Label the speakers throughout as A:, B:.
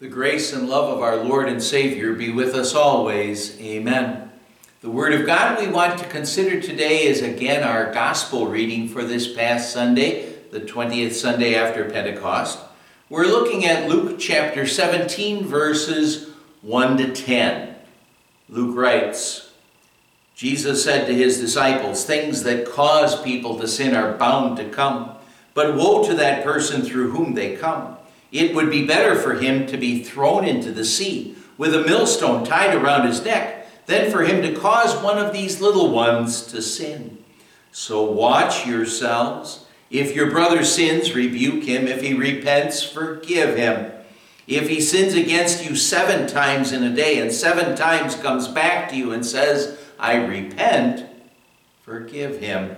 A: The grace and love of our Lord and Savior be with us always. Amen. The Word of God we want to consider today is again our Gospel reading for this past Sunday, the 20th Sunday after Pentecost. We're looking at Luke chapter 17, verses 1 to 10. Luke writes Jesus said to his disciples, Things that cause people to sin are bound to come, but woe to that person through whom they come. It would be better for him to be thrown into the sea with a millstone tied around his neck than for him to cause one of these little ones to sin. So watch yourselves. If your brother sins, rebuke him. If he repents, forgive him. If he sins against you seven times in a day and seven times comes back to you and says, I repent, forgive him.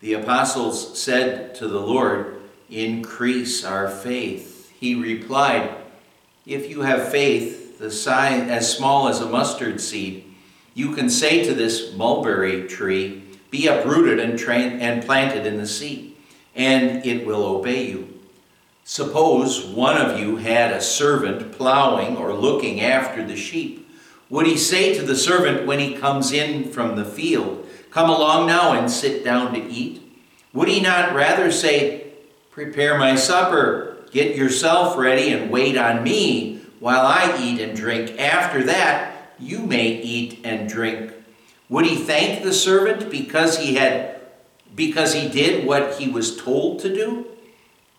A: The apostles said to the Lord, increase our faith. He replied, If you have faith the size as small as a mustard seed, you can say to this mulberry tree, Be uprooted and, tra- and planted in the sea, and it will obey you. Suppose one of you had a servant plowing or looking after the sheep. Would he say to the servant when he comes in from the field, Come along now and sit down to eat? Would he not rather say, Prepare my supper, get yourself ready, and wait on me while I eat and drink. After that, you may eat and drink. Would he thank the servant because he had because he did what he was told to do?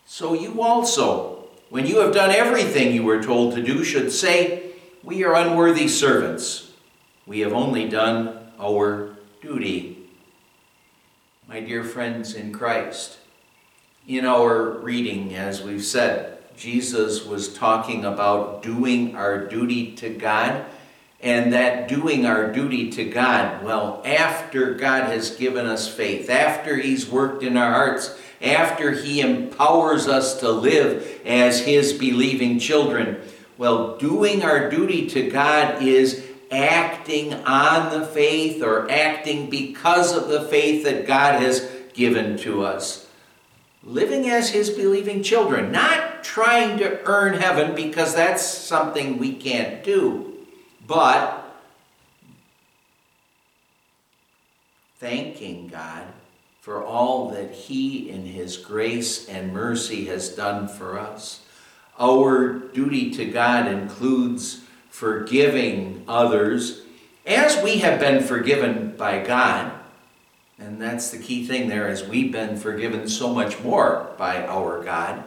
A: So you also, when you have done everything you were told to do, should say, "We are unworthy servants. We have only done our duty." My dear friends in Christ, in our reading, as we've said, Jesus was talking about doing our duty to God. And that doing our duty to God, well, after God has given us faith, after He's worked in our hearts, after He empowers us to live as His believing children, well, doing our duty to God is acting on the faith or acting because of the faith that God has given to us living as his believing children, not trying to earn heaven because that's something we can't do, but thanking God for all that he in his grace and mercy has done for us. Our duty to God includes forgiving others as we have been forgiven by God and that's the key thing there is we've been forgiven so much more by our God.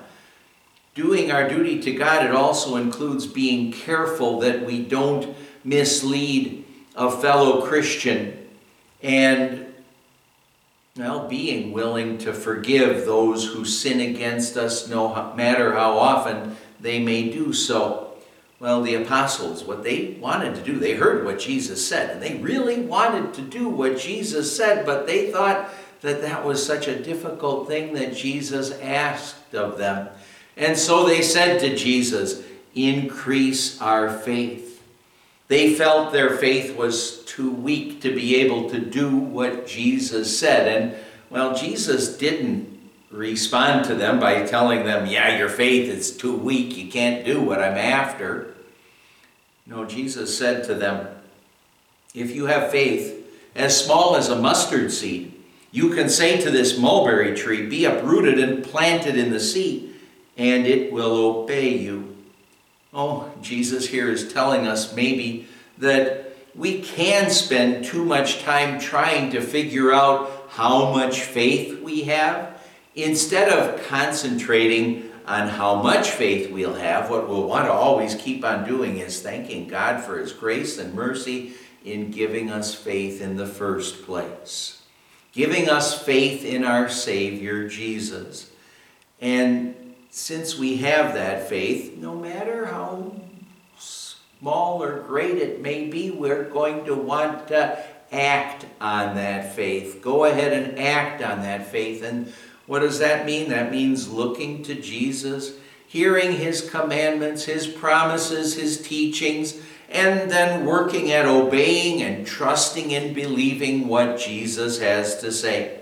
A: Doing our duty to God, it also includes being careful that we don't mislead a fellow Christian and well, being willing to forgive those who sin against us no matter how often they may do so. Well, the apostles, what they wanted to do, they heard what Jesus said, and they really wanted to do what Jesus said, but they thought that that was such a difficult thing that Jesus asked of them. And so they said to Jesus, Increase our faith. They felt their faith was too weak to be able to do what Jesus said. And well, Jesus didn't respond to them by telling them, yeah, your faith is too weak, you can't do what I'm after. No, Jesus said to them, if you have faith as small as a mustard seed, you can say to this mulberry tree, be uprooted and planted in the sea, and it will obey you. Oh, Jesus here is telling us maybe that we can spend too much time trying to figure out how much faith we have instead of concentrating on how much faith we'll have, what we'll want to always keep on doing is thanking God for His grace and mercy in giving us faith in the first place, giving us faith in our Savior Jesus. And since we have that faith, no matter how small or great it may be, we're going to want to act on that faith. Go ahead and act on that faith and what does that mean? That means looking to Jesus, hearing his commandments, his promises, his teachings, and then working at obeying and trusting and believing what Jesus has to say.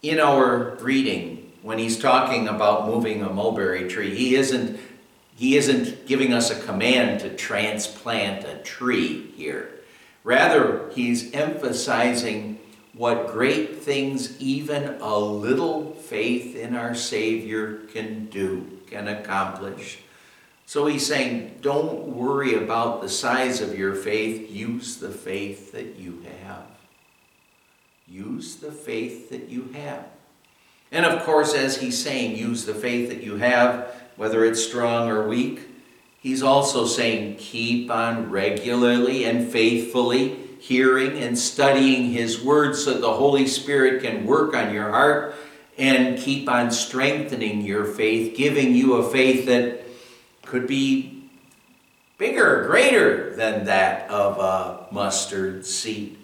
A: In our reading, when he's talking about moving a mulberry tree, he isn't he isn't giving us a command to transplant a tree here. Rather, he's emphasizing what great things even a little faith in our Savior can do, can accomplish. So he's saying, don't worry about the size of your faith, use the faith that you have. Use the faith that you have. And of course, as he's saying, use the faith that you have, whether it's strong or weak, he's also saying, keep on regularly and faithfully hearing and studying His Word so the Holy Spirit can work on your heart and keep on strengthening your faith, giving you a faith that could be bigger, greater than that of a mustard seed.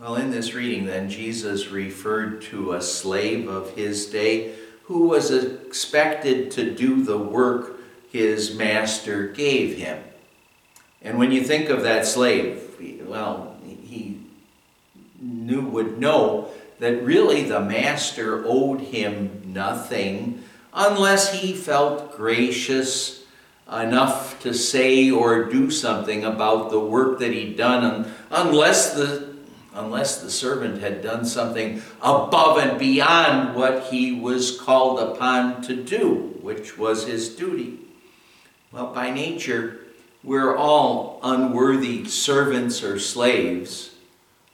A: Well, in this reading, then, Jesus referred to a slave of his day who was expected to do the work his master gave him. And when you think of that slave, well, he knew, would know that really the master owed him nothing unless he felt gracious enough to say or do something about the work that he'd done unless the unless the servant had done something above and beyond what he was called upon to do which was his duty well by nature we're all unworthy servants or slaves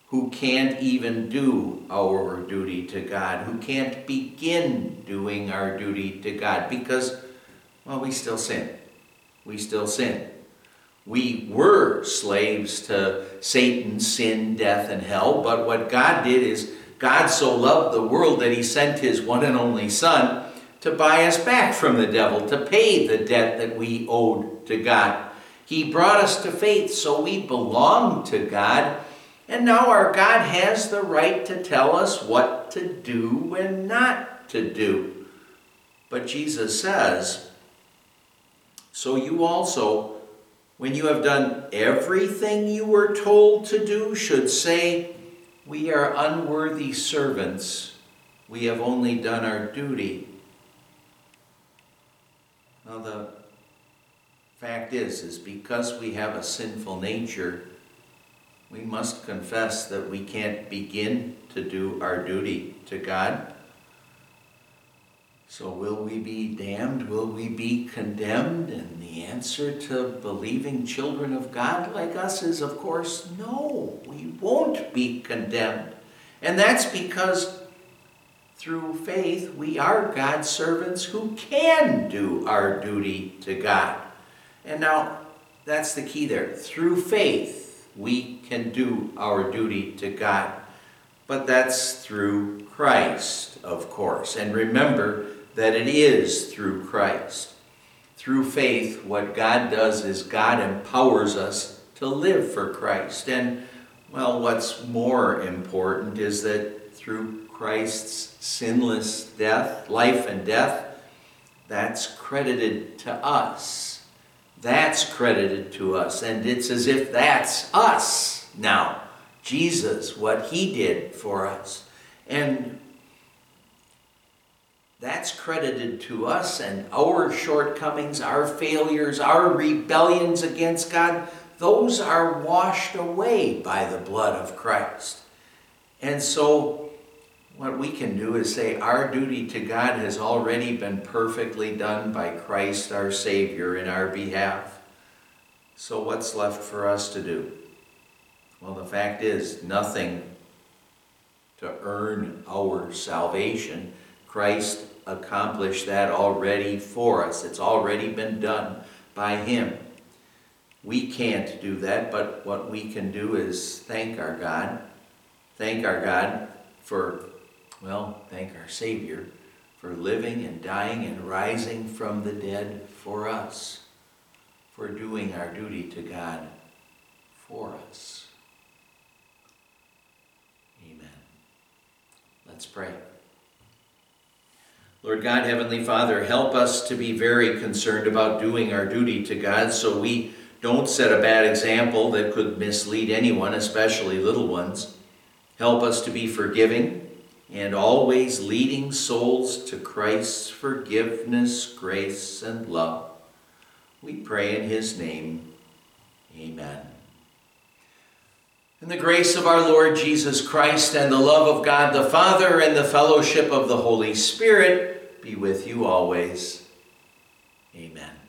A: who can't even do our duty to God, who can't begin doing our duty to God because, well, we still sin. We still sin. We were slaves to Satan, sin, death, and hell, but what God did is God so loved the world that he sent his one and only Son to buy us back from the devil, to pay the debt that we owed to God. He brought us to faith, so we belong to God. And now our God has the right to tell us what to do and not to do. But Jesus says, So you also, when you have done everything you were told to do, should say, We are unworthy servants. We have only done our duty. Now, the fact is, is because we have a sinful nature, we must confess that we can't begin to do our duty to God. So, will we be damned? Will we be condemned? And the answer to believing children of God like us is, of course, no, we won't be condemned. And that's because through faith we are God's servants who can do our duty to God. And now that's the key there. Through faith, we can do our duty to God. But that's through Christ, of course. And remember that it is through Christ. Through faith, what God does is God empowers us to live for Christ. And, well, what's more important is that through Christ's sinless death, life and death, that's credited to us that's credited to us, and it's as if that's us now. Jesus, what he did for us. And that's credited to us, and our shortcomings, our failures, our rebellions against God, those are washed away by the blood of Christ. And so what we can do is say our duty to God has already been perfectly done by Christ our Savior in our behalf. So what's left for us to do? Well, the fact is, nothing to earn our salvation. Christ accomplished that already for us. It's already been done by Him. We can't do that, but what we can do is thank our God. Thank our God for well, thank our Savior for living and dying and rising from the dead for us, for doing our duty to God for us. Amen. Let's pray. Lord God, Heavenly Father, help us to be very concerned about doing our duty to God so we don't set a bad example that could mislead anyone, especially little ones. Help us to be forgiving and always leading souls to Christ's forgiveness, grace, and love. We pray in his name. Amen. In the grace of our Lord Jesus Christ and the love of God the Father and the fellowship of the Holy Spirit be with you always. Amen.